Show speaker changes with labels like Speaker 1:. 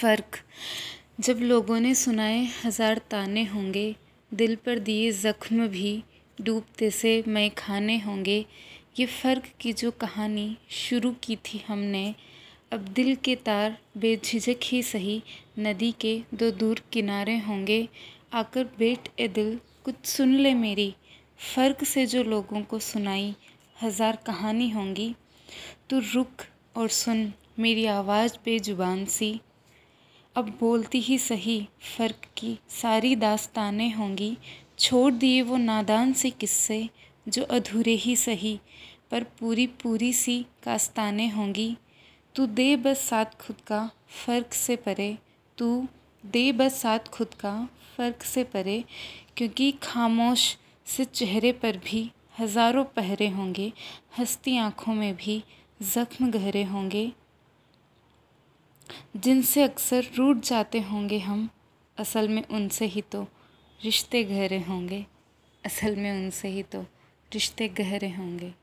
Speaker 1: फ़र्क। जब लोगों ने सुनाए हज़ार ताने होंगे, दिल पर दिए ज़ख्म भी डूबते से मैं खाने होंगे। ये फ़र्क की जो कहानी शुरू की थी हमने, अब दिल के तार बेझिझक ही सही। नदी के दो दूर किनारे होंगे, आकर बैठ ए दिल, कुछ सुन ले मेरी। फ़र्क से जो लोगों को सुनाई, हज़ार कहानी होंगी। तो रुक और सुन, मेरी आवाज़ बेजुबान सी। अब बोलती ही सही, फ़र्क की सारी दास्तानें होंगी। छोड़ दिए वो नादान से किस्से, जो अधूरे ही सही, पर पूरी पूरी सी कास्तानें होंगी। तू दे बस साथ खुद का फ़र्क से परे, तू दे बस साथ खुद का फ़र्क से परे, क्योंकि खामोश से चेहरे पर भी हज़ारों पहरे होंगे, हंसती आँखों में भी ज़ख्म गहरे होंगे। जिनसे अक्सर रूठ जाते होंगे हम, असल में उनसे ही तो रिश्ते गहरे होंगे। असल में उनसे ही तो रिश्ते गहरे होंगे।